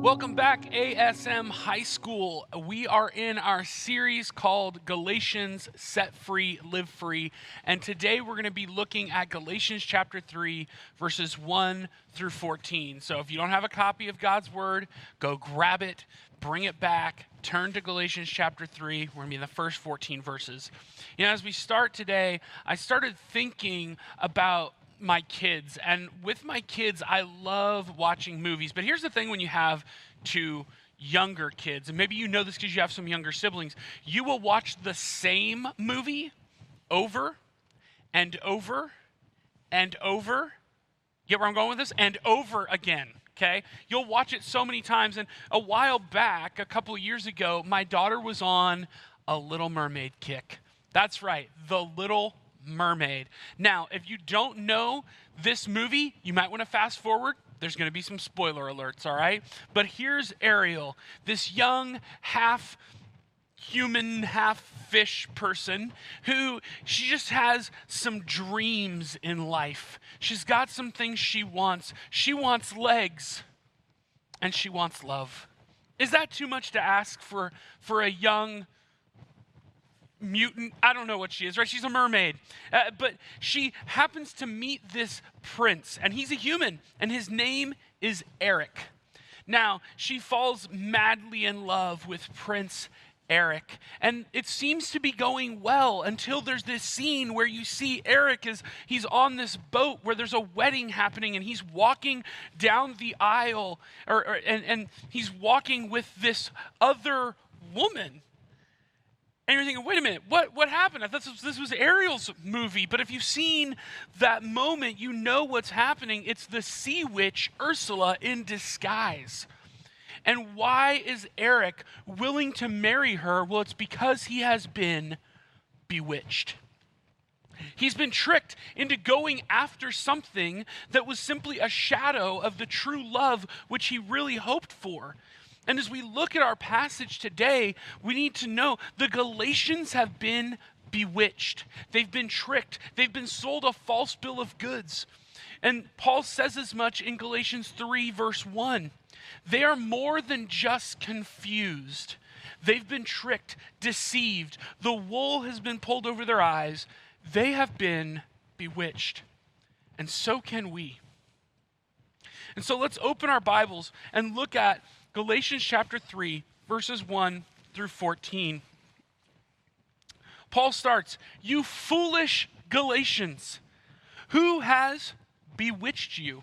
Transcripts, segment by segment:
Welcome back, ASM High School. We are in our series called Galatians Set Free, Live Free. And today we're going to be looking at Galatians chapter 3, verses 1 through 14. So if you don't have a copy of God's Word, go grab it, bring it back, turn to Galatians chapter 3. We're going to be in the first 14 verses. You know, as we start today, I started thinking about my kids. And with my kids, I love watching movies. But here's the thing when you have two younger kids, and maybe you know this because you have some younger siblings, you will watch the same movie over and over and over. Get where I'm going with this? And over again. Okay? You'll watch it so many times. And a while back, a couple years ago, my daughter was on a Little Mermaid kick. That's right, The Little Mermaid. Now, if you don't know this movie, you might want to fast forward. There's going to be some spoiler alerts, all right? But here's Ariel, this young, half human, half fish person who she just has some dreams in life. She's got some things she wants. She wants legs and she wants love. Is that too much to ask for, for a young mutant. I don't know what she is, right? She's a mermaid. Uh, but she happens to meet this prince, and he's a human, and his name is Eric. Now, she falls madly in love with Prince Eric. And it seems to be going well until there's this scene where you see Eric is he's on this boat where there's a wedding happening and he's walking down the aisle or, or and, and he's walking with this other woman. And you're thinking, wait a minute, what, what happened? I thought this was, this was Ariel's movie. But if you've seen that moment, you know what's happening. It's the sea witch Ursula in disguise. And why is Eric willing to marry her? Well, it's because he has been bewitched. He's been tricked into going after something that was simply a shadow of the true love which he really hoped for. And as we look at our passage today, we need to know the Galatians have been bewitched. They've been tricked. They've been sold a false bill of goods. And Paul says as much in Galatians 3, verse 1. They are more than just confused. They've been tricked, deceived. The wool has been pulled over their eyes. They have been bewitched. And so can we. And so let's open our Bibles and look at Galatians chapter 3, verses 1 through 14. Paul starts, You foolish Galatians, who has bewitched you?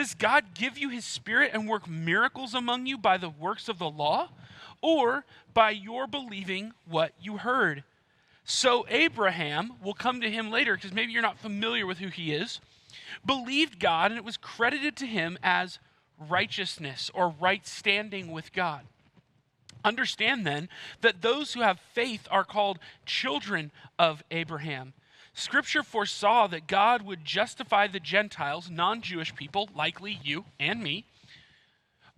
Does God give you his Spirit and work miracles among you by the works of the law, or by your believing what you heard? So Abraham, will come to him later because maybe you're not familiar with who he is, believed God and it was credited to him as righteousness or right standing with God. Understand then that those who have faith are called children of Abraham. Scripture foresaw that God would justify the Gentiles, non Jewish people, likely you and me,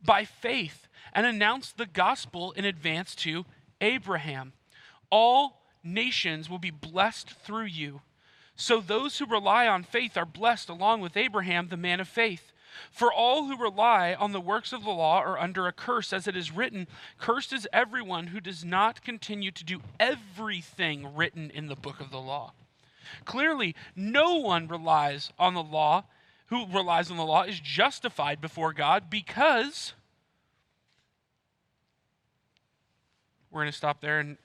by faith and announce the gospel in advance to Abraham. All nations will be blessed through you. So those who rely on faith are blessed along with Abraham, the man of faith. For all who rely on the works of the law are under a curse, as it is written, Cursed is everyone who does not continue to do everything written in the book of the law. Clearly, no one relies on the law, who relies on the law is justified before God because. We're going to stop there and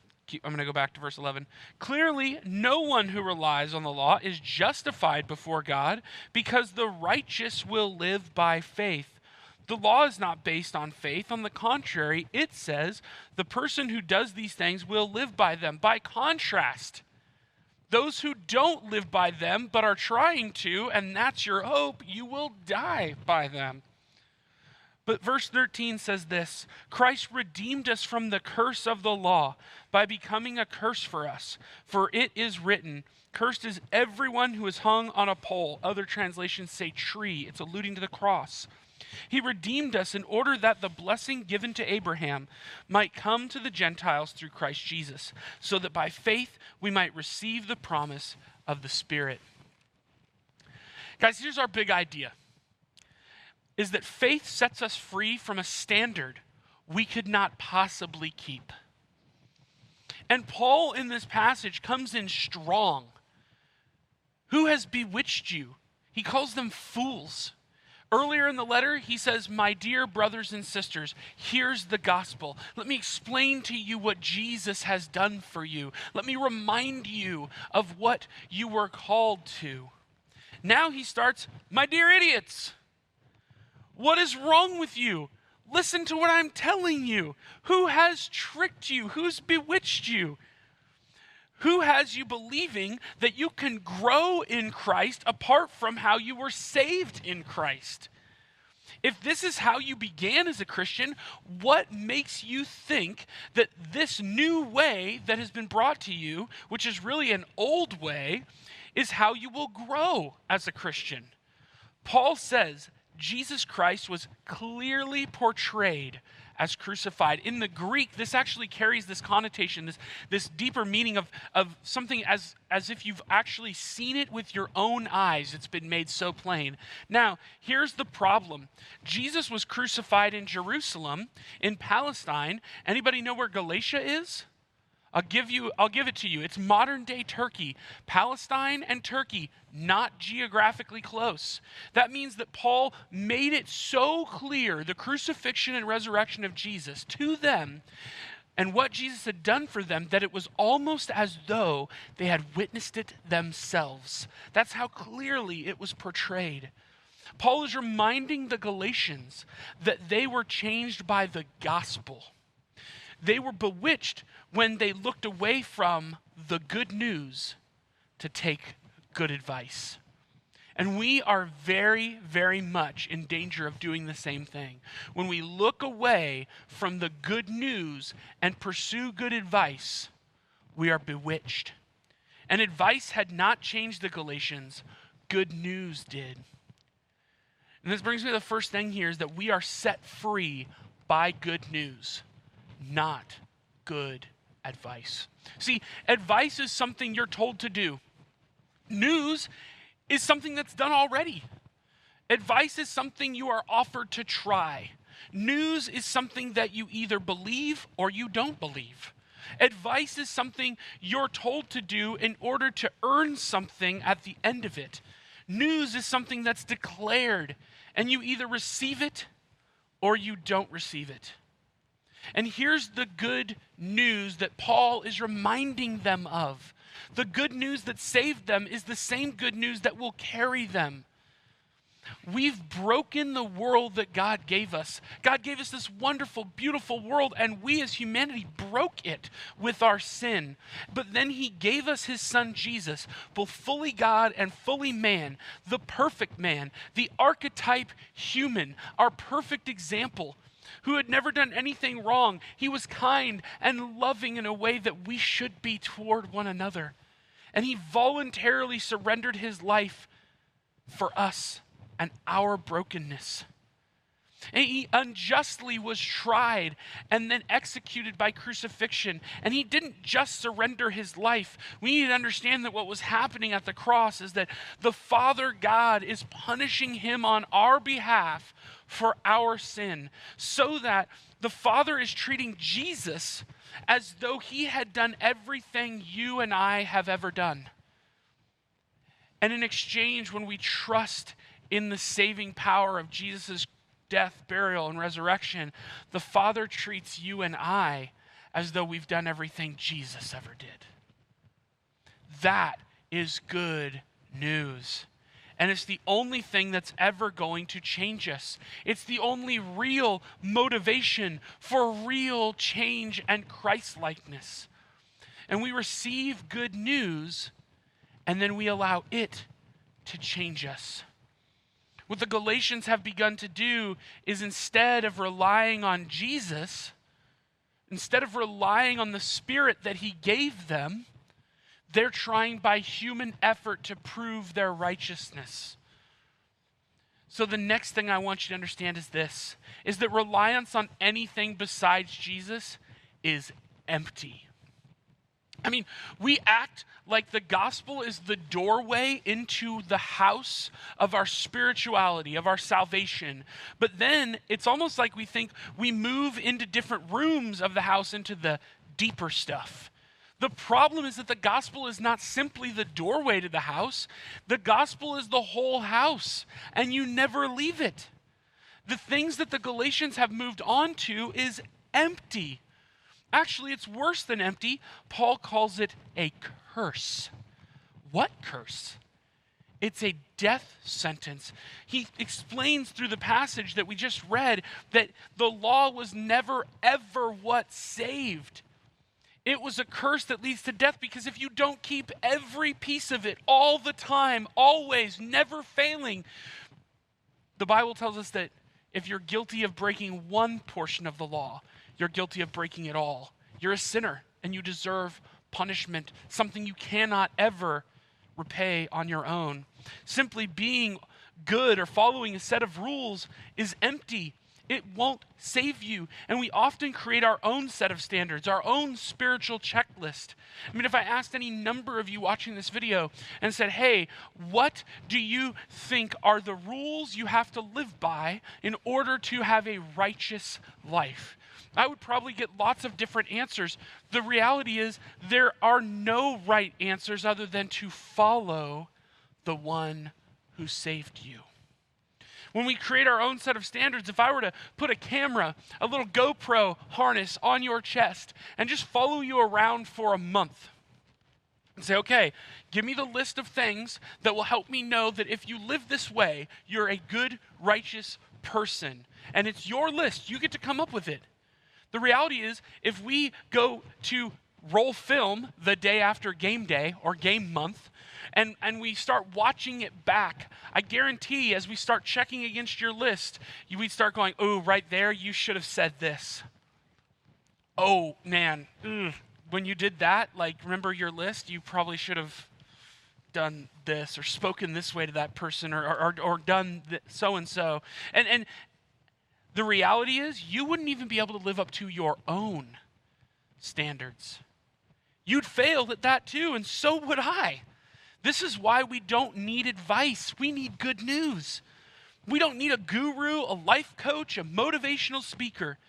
I'm going to go back to verse 11. Clearly, no one who relies on the law is justified before God because the righteous will live by faith. The law is not based on faith. On the contrary, it says the person who does these things will live by them. By contrast, those who don't live by them but are trying to, and that's your hope, you will die by them. But verse 13 says this Christ redeemed us from the curse of the law by becoming a curse for us. For it is written, Cursed is everyone who is hung on a pole. Other translations say tree, it's alluding to the cross. He redeemed us in order that the blessing given to Abraham might come to the Gentiles through Christ Jesus, so that by faith we might receive the promise of the Spirit. Guys, here's our big idea is that faith sets us free from a standard we could not possibly keep. And Paul in this passage comes in strong. Who has bewitched you? He calls them fools. Earlier in the letter, he says, My dear brothers and sisters, here's the gospel. Let me explain to you what Jesus has done for you. Let me remind you of what you were called to. Now he starts, My dear idiots, what is wrong with you? Listen to what I'm telling you. Who has tricked you? Who's bewitched you? Who has you believing that you can grow in Christ apart from how you were saved in Christ? If this is how you began as a Christian, what makes you think that this new way that has been brought to you, which is really an old way, is how you will grow as a Christian? Paul says Jesus Christ was clearly portrayed as crucified. In the Greek, this actually carries this connotation, this, this deeper meaning of, of something as, as if you've actually seen it with your own eyes. It's been made so plain. Now, here's the problem Jesus was crucified in Jerusalem, in Palestine. Anybody know where Galatia is? I'll give you I'll give it to you. It's modern day Turkey. Palestine and Turkey not geographically close. That means that Paul made it so clear the crucifixion and resurrection of Jesus to them and what Jesus had done for them that it was almost as though they had witnessed it themselves. That's how clearly it was portrayed. Paul is reminding the Galatians that they were changed by the gospel. They were bewitched when they looked away from the good news to take good advice. And we are very, very much in danger of doing the same thing. When we look away from the good news and pursue good advice, we are bewitched. And advice had not changed the Galatians, good news did. And this brings me to the first thing here is that we are set free by good news not good advice. See, advice is something you're told to do, news is something that's done already. Advice is something you are offered to try. News is something that you either believe or you don't believe. Advice is something you're told to do in order to earn something at the end of it. News is something that's declared, and you either receive it or you don't receive it. And here's the good news that Paul is reminding them of. The good news that saved them is the same good news that will carry them. We've broken the world that God gave us. God gave us this wonderful, beautiful world, and we as humanity broke it with our sin. But then He gave us His Son Jesus, both fully God and fully man, the perfect man, the archetype human, our perfect example who had never done anything wrong. He was kind and loving in a way that we should be toward one another. And he voluntarily surrendered his life for us and our brokenness. And he unjustly was tried and then executed by crucifixion. And he didn't just surrender his life. We need to understand that what was happening at the cross is that the Father God is punishing him on our behalf for our sin, so that the Father is treating Jesus as though he had done everything you and I have ever done. And in exchange, when we trust in the saving power of Jesus' death, burial, and resurrection, the Father treats you and I as though we've done everything Jesus ever did. That is good news. And it's the only thing that's ever going to change us. It's the only real motivation for real change and Christ likeness. And we receive good news, and then we allow it to change us. What the Galatians have begun to do is instead of relying on Jesus, instead of relying on the Spirit that He gave them, they're trying by human effort to prove their righteousness. So the next thing I want you to understand is this is that reliance on anything besides Jesus is empty. I mean, we act like the gospel is the doorway into the house of our spirituality, of our salvation. But then it's almost like we think we move into different rooms of the house into the deeper stuff. The problem is that the gospel is not simply the doorway to the house, the gospel is the whole house, and you never leave it. The things that the Galatians have moved on to is empty. Actually, it's worse than empty. Paul calls it a curse. What curse? It's a death sentence. He explains through the passage that we just read that the law was never, ever what saved. It was a curse that leads to death because if you don't keep every piece of it all the time, always, never failing, the Bible tells us that if you're guilty of breaking one portion of the law, you're guilty of breaking it all. You're a sinner and you deserve punishment, something you cannot ever repay on your own. Simply being good or following a set of rules is empty it won't save you. And we often create our own set of standards, our own spiritual checklist. I mean, if I asked any number of you watching this video and said, hey, what do you think are the rules you have to live by in order to have a righteous life? I would probably get lots of different answers. The reality is, there are no right answers other than to follow the one who saved you when we create our own set of standards, if I were to put a camera, a little GoPro harness on your chest, and just follow you around for a month, and say, okay, give me the list of things that will help me know that if you live this way, you're a good, righteous person. And it's your list. You get to come up with it. The reality is, if we go to roll film the day after game day or game month, and, and we start watching it back, I guarantee as we start checking against your list, you, we start going, oh, right there, you should have said this. Oh, man, ugh. when you did that, like, remember your list? You probably should have done this or spoken this way to that person or, or, or done so and so. And, and the reality is, you wouldn't even be able to live up to your own standards. You'd fail at that too, and so would I. This is why we don't need advice. We need good news. We don't need a guru, a life coach, a motivational speaker.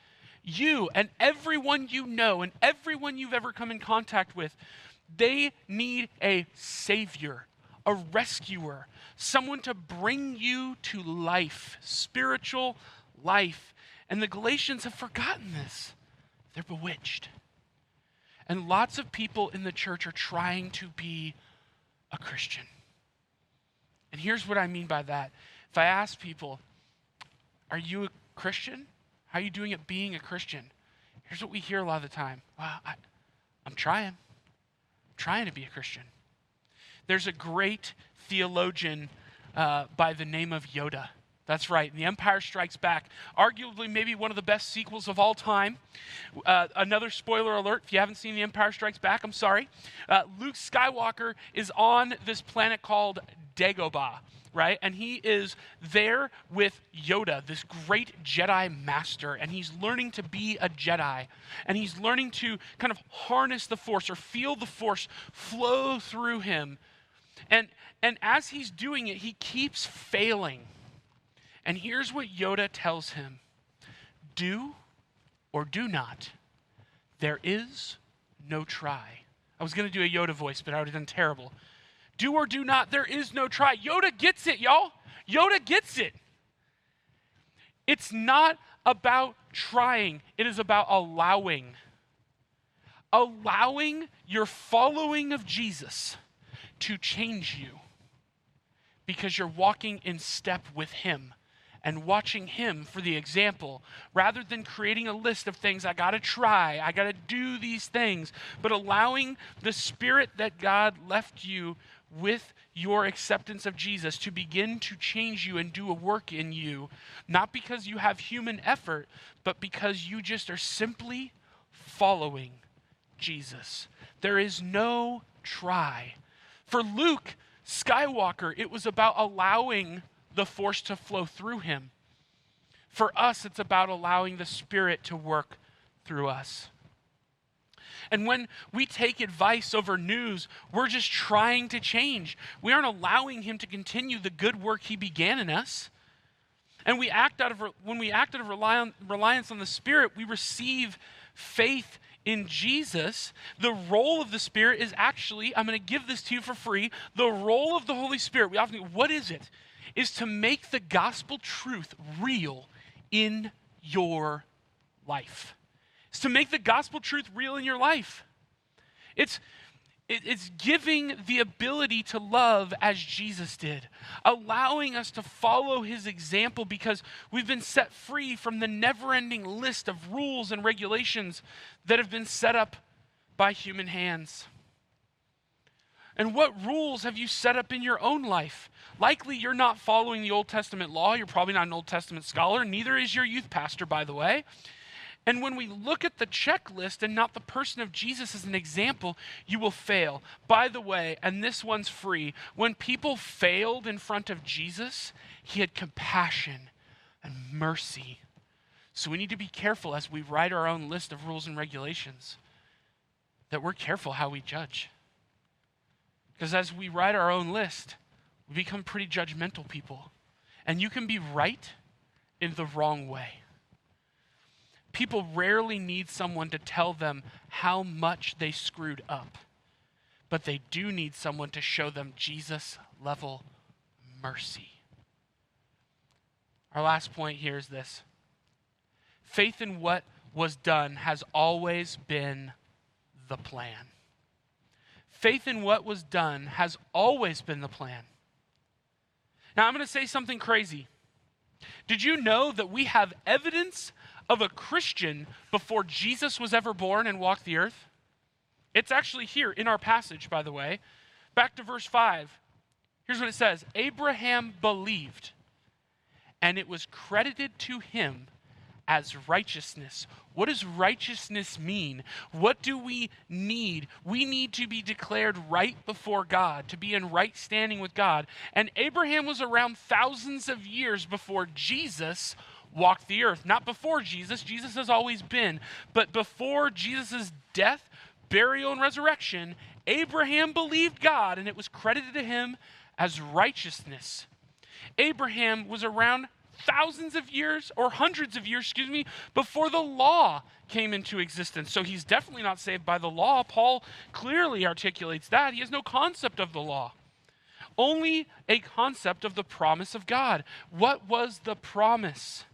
You and everyone you know and everyone you've ever come in contact with, they need a savior, a rescuer, someone to bring you to life, spiritual life. And the Galatians have forgotten this. They're bewitched. And lots of people in the church are trying to be a Christian. And here's what I mean by that. If I ask people, Are you a Christian? How are you doing at being a Christian? Here's what we hear a lot of the time Well, I, I'm trying. I'm trying to be a Christian. There's a great theologian uh, by the name of Yoda. That's right. The Empire Strikes Back, arguably maybe one of the best sequels of all time. Uh, another spoiler alert if you haven't seen The Empire Strikes Back, I'm sorry. Uh, Luke Skywalker is on this planet called Dagobah, right? And he is there with Yoda, this great Jedi master, and he's learning to be a Jedi. And he's learning to kind of harness the Force or feel the Force flow through him. And, and as he's doing it, he keeps failing and here's what Yoda tells him do or do not. There is no try. I was going to do a Yoda voice, but I would have done terrible. Do or do not, there is no try. Yoda gets it, y'all. Yoda gets it. It's not about trying, it is about allowing. Allowing your following of Jesus to change you because you're walking in step with Him and watching Him for the example rather than creating a list of things I got to try, I got to do these things, but allowing the Spirit that God left you with your acceptance of Jesus to begin to change you and do a work in you, not because you have human effort, but because you just are simply following Jesus. There is no try. For Luke Skywalker, it was about allowing the force to flow through him. For us, it's about allowing the Spirit to work through us. And when we take advice over news, we're just trying to change. We aren't allowing Him to continue the good work He began in us. And we act out of when we act out of reliance on the Spirit, we receive faith in Jesus. The role of the Spirit is actually, I'm going to give this to you for free. The role of the Holy Spirit, we often, what is it? Is to make the gospel truth real in your life. It's to make the gospel truth real in your life. It's it's giving the ability to love as Jesus did, allowing us to follow his example because we've been set free from the never ending list of rules and regulations that have been set up by human hands. And what rules have you set up in your own life? Likely you're not following the Old Testament law. You're probably not an Old Testament scholar. Neither is your youth pastor, by the way. And when we look at the checklist and not the person of Jesus as an example, you will fail. By the way, and this one's free, when people failed in front of Jesus, he had compassion and mercy. So we need to be careful as we write our own list of rules and regulations that we're careful how we judge. Because as we write our own list, we become pretty judgmental people. And you can be right in the wrong way. People rarely need someone to tell them how much they screwed up, but they do need someone to show them Jesus level mercy. Our last point here is this faith in what was done has always been the plan. Faith in what was done has always been the plan. Now, I'm going to say something crazy. Did you know that we have evidence of a Christian before Jesus was ever born and walked the earth? It's actually here in our passage, by the way. Back to verse 5. Here's what it says Abraham believed, and it was credited to him as righteousness. What does righteousness mean? What do we need? We need to be declared right before God, to be in right standing with God. And Abraham was around thousands of years before Jesus walked the earth. Not before Jesus, Jesus has always been, but before Jesus' death, burial, and resurrection, Abraham believed God and it was credited to him as righteousness. Abraham was around thousands of years or hundreds of years, excuse me, before the law came into existence. So he's definitely not saved by the law. Paul clearly articulates that. He has no concept of the law, only a concept of the promise of God. What was the promise?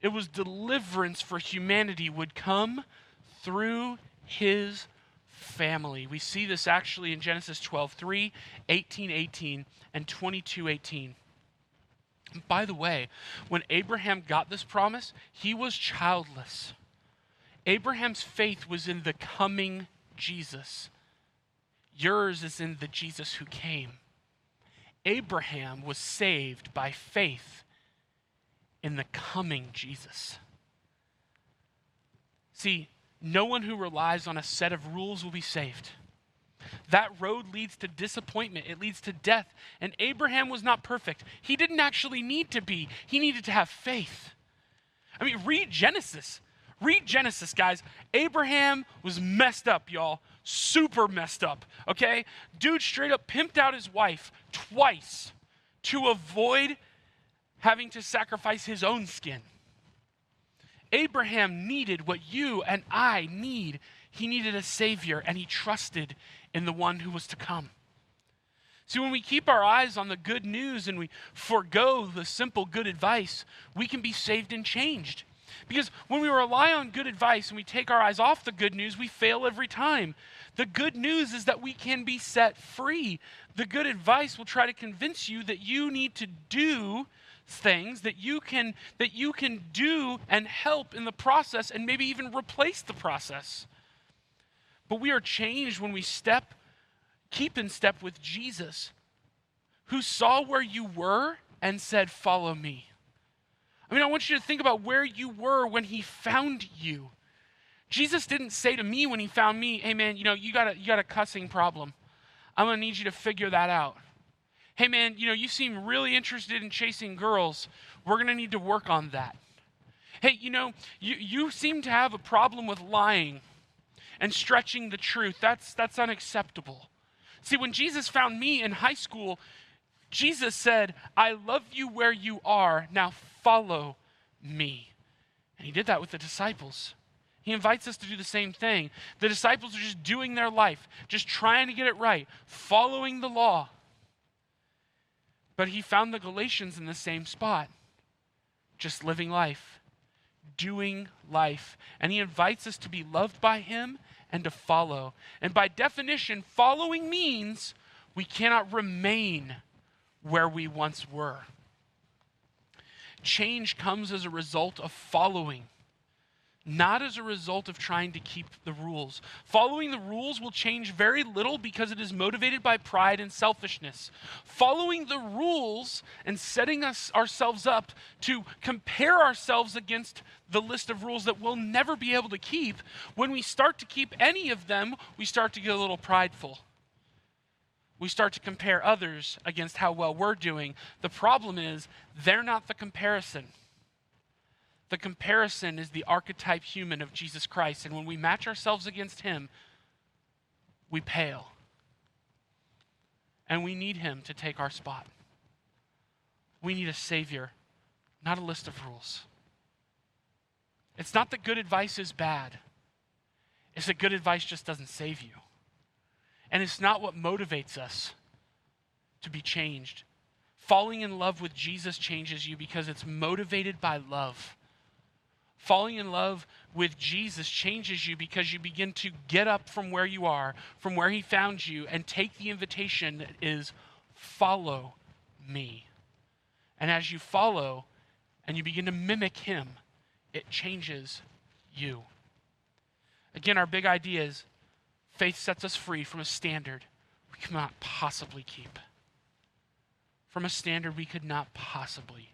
It was deliverance for humanity would come through his family. We see this actually in Genesis 12, 3, 18, 18, and 22, 18. By the way, when Abraham got this promise, he was childless. Abraham's faith was in the coming Jesus. Yours is in the Jesus who came. Abraham was saved by faith in the coming Jesus. See, no one who relies on a set of rules will be saved. That road leads to disappointment, it leads to death. And Abraham was not perfect. He didn't actually need to be, he needed to have faith. I mean, read Genesis. Read Genesis, guys. Abraham was messed up, y'all. Super messed up, okay? Dude straight up pimped out his wife twice to avoid having to sacrifice his own skin. Abraham needed what you and I need. He needed a Savior, and he trusted in the one who was to come. See, when we keep our eyes on the good news and we forego the simple good advice, we can be saved and changed. Because when we rely on good advice and we take our eyes off the good news, we fail every time. The good news is that we can be set free. The good advice will try to convince you that you need to do things that you can that you can do and help in the process and maybe even replace the process. But we are changed when we step keep in step with Jesus who saw where you were and said, "Follow me." I mean, I want you to think about where you were when he found you. Jesus didn't say to me when he found me, hey man, you know, you got a, you got a cussing problem. I'm going to need you to figure that out. Hey man, you know, you seem really interested in chasing girls. We're going to need to work on that. Hey, you know, you, you seem to have a problem with lying and stretching the truth. That's, that's unacceptable. See, when Jesus found me in high school, Jesus said, I love you where you are. Now follow me. And he did that with the disciples. He invites us to do the same thing. The disciples are just doing their life, just trying to get it right, following the law. But he found the Galatians in the same spot, just living life, doing life. And he invites us to be loved by him and to follow. And by definition, following means we cannot remain where we once were. Change comes as a result of following, not as a result of trying to keep the rules. Following the rules will change very little because it is motivated by pride and selfishness. Following the rules and setting us ourselves up to compare ourselves against the list of rules that we'll never be able to keep, when we start to keep any of them, we start to get a little prideful we start to compare others against how well we're doing. The problem is, they're not the comparison. The comparison is the archetype human of Jesus Christ. And when we match ourselves against him, we pale. And we need him to take our spot. We need a Savior, not a list of rules. It's not that good advice is bad, it's that good advice just doesn't save you. And it's not what motivates us to be changed. Falling in love with Jesus changes you because it's motivated by love. Falling in love with Jesus changes you because you begin to get up from where you are, from where He found you, and take the invitation that is follow me. And as you follow and you begin to mimic Him, it changes you. Again, our big idea is Faith sets us free from a standard we cannot possibly keep. From a standard we could not possibly.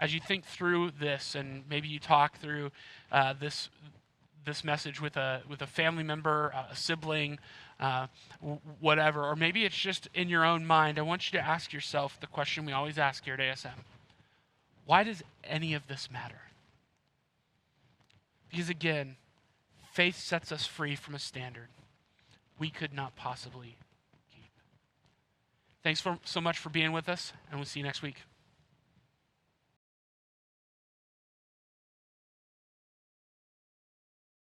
As you think through this, and maybe you talk through uh, this this message with a with a family member, a sibling, uh, whatever, or maybe it's just in your own mind. I want you to ask yourself the question we always ask here at ASM: Why does any of this matter? Because again, Faith sets us free from a standard we could not possibly keep. Thanks for, so much for being with us, and we'll see you next week.